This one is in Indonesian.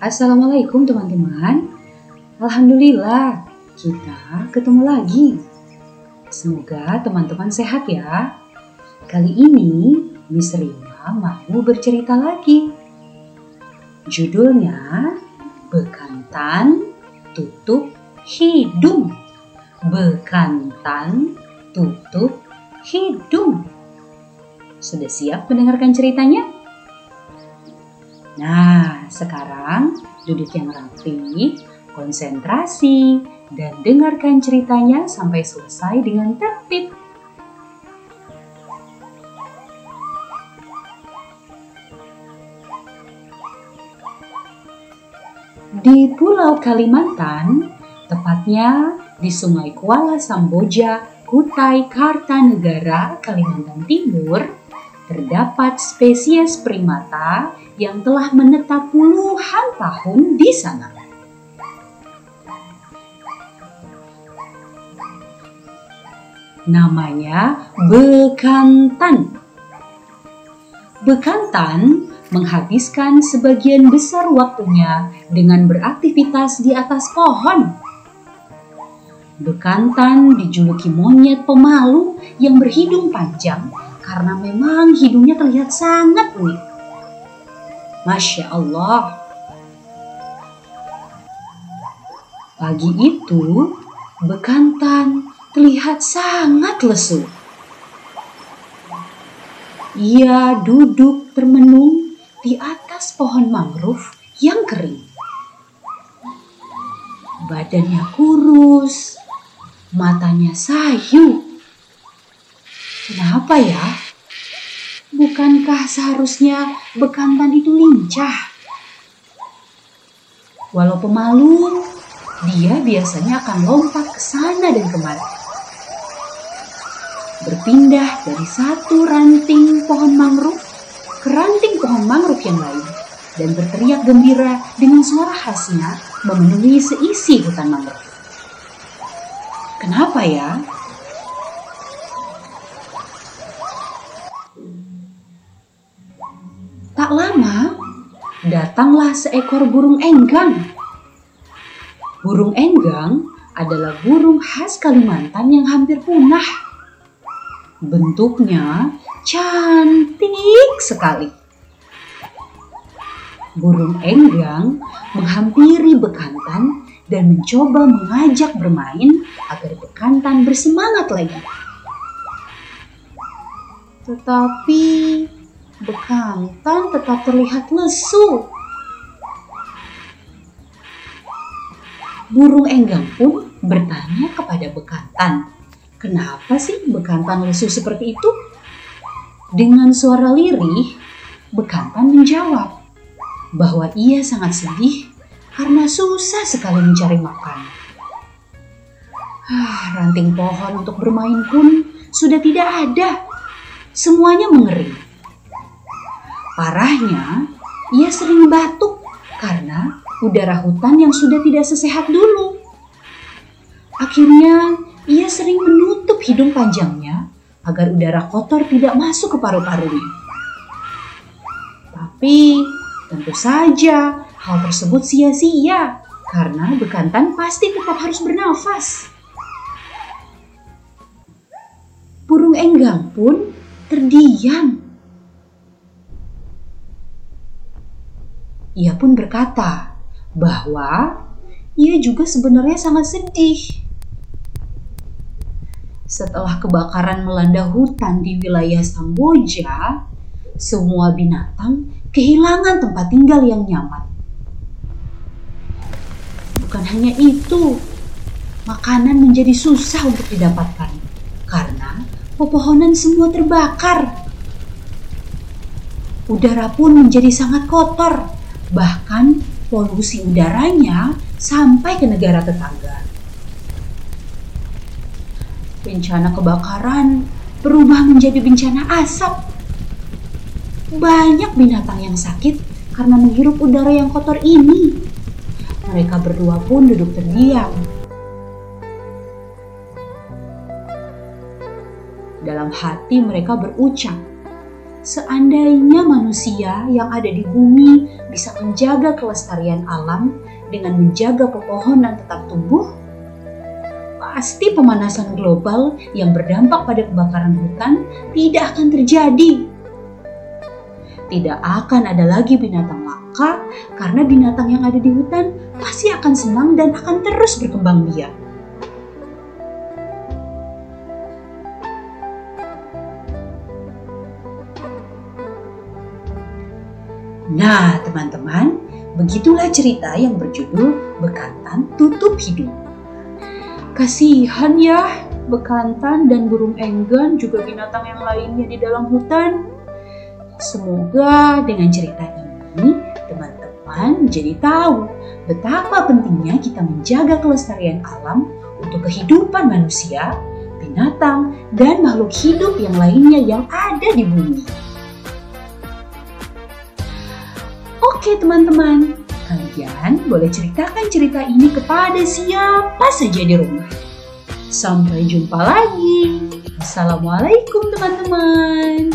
Assalamualaikum teman-teman. Alhamdulillah, kita ketemu lagi. Semoga teman-teman sehat ya. Kali ini Miss Rina mau bercerita lagi. Judulnya Bekantan Tutup Hidung. Bekantan Tutup Hidung. Sudah siap mendengarkan ceritanya? Nah, sekarang duduk yang rapi, konsentrasi, dan dengarkan ceritanya sampai selesai dengan tertib. Di Pulau Kalimantan, tepatnya di Sungai Kuala Samboja, Kutai Kartanegara, Kalimantan Timur, terdapat spesies primata yang telah menetap puluhan tahun di sana. Namanya bekantan. Bekantan menghabiskan sebagian besar waktunya dengan beraktivitas di atas pohon. Bekantan dijuluki monyet pemalu yang berhidung panjang karena memang hidungnya terlihat sangat unik. Masya Allah. Pagi itu, bekantan terlihat sangat lesu. Ia duduk termenung di atas pohon mangrove yang kering. Badannya kurus, matanya sayu. Kenapa ya? Bukankah seharusnya bekantan itu lincah? Walau pemalu, dia biasanya akan lompat ke sana dan kemari. Berpindah dari satu ranting pohon mangrove ke ranting pohon mangrove yang lain dan berteriak gembira dengan suara khasnya memenuhi seisi hutan mangrove. Kenapa ya? Tak lama, datanglah seekor burung enggang. Burung enggang adalah burung khas Kalimantan yang hampir punah. Bentuknya cantik sekali. Burung enggang menghampiri bekantan dan mencoba mengajak bermain agar bekantan bersemangat lagi. Tetapi Bekantan tetap terlihat lesu. Burung enggang pun bertanya kepada bekantan, kenapa sih bekantan lesu seperti itu? Dengan suara lirih, bekantan menjawab bahwa ia sangat sedih karena susah sekali mencari makan. Ah, ranting pohon untuk bermain pun sudah tidak ada. Semuanya mengering. Parahnya, ia sering batuk karena udara hutan yang sudah tidak sesehat dulu. Akhirnya, ia sering menutup hidung panjangnya agar udara kotor tidak masuk ke paru-parunya. Tapi, tentu saja hal tersebut sia-sia karena bekantan pasti tetap harus bernafas. Burung enggang pun terdiam Ia pun berkata bahwa ia juga sebenarnya sangat sedih. Setelah kebakaran melanda hutan di wilayah Samboja, semua binatang kehilangan tempat tinggal yang nyaman. Bukan hanya itu, makanan menjadi susah untuk didapatkan karena pepohonan semua terbakar. Udara pun menjadi sangat kotor bahkan polusi udaranya sampai ke negara tetangga. Bencana kebakaran berubah menjadi bencana asap. Banyak binatang yang sakit karena menghirup udara yang kotor ini. Mereka berdua pun duduk terdiam. Dalam hati mereka berucap, seandainya manusia yang ada di bumi bisa menjaga kelestarian alam dengan menjaga pepohonan tetap tumbuh, pasti pemanasan global yang berdampak pada kebakaran hutan tidak akan terjadi. Tidak akan ada lagi binatang langka karena binatang yang ada di hutan pasti akan senang dan akan terus berkembang biak. Nah, teman-teman, begitulah cerita yang berjudul Bekantan Tutup Hidup. Kasihan ya, bekantan dan burung enggan juga binatang yang lainnya di dalam hutan. Semoga dengan cerita ini teman-teman jadi tahu betapa pentingnya kita menjaga kelestarian alam untuk kehidupan manusia, binatang, dan makhluk hidup yang lainnya yang ada di bumi. Oke teman-teman, kalian boleh ceritakan cerita ini kepada siapa saja di rumah. Sampai jumpa lagi. Assalamualaikum teman-teman.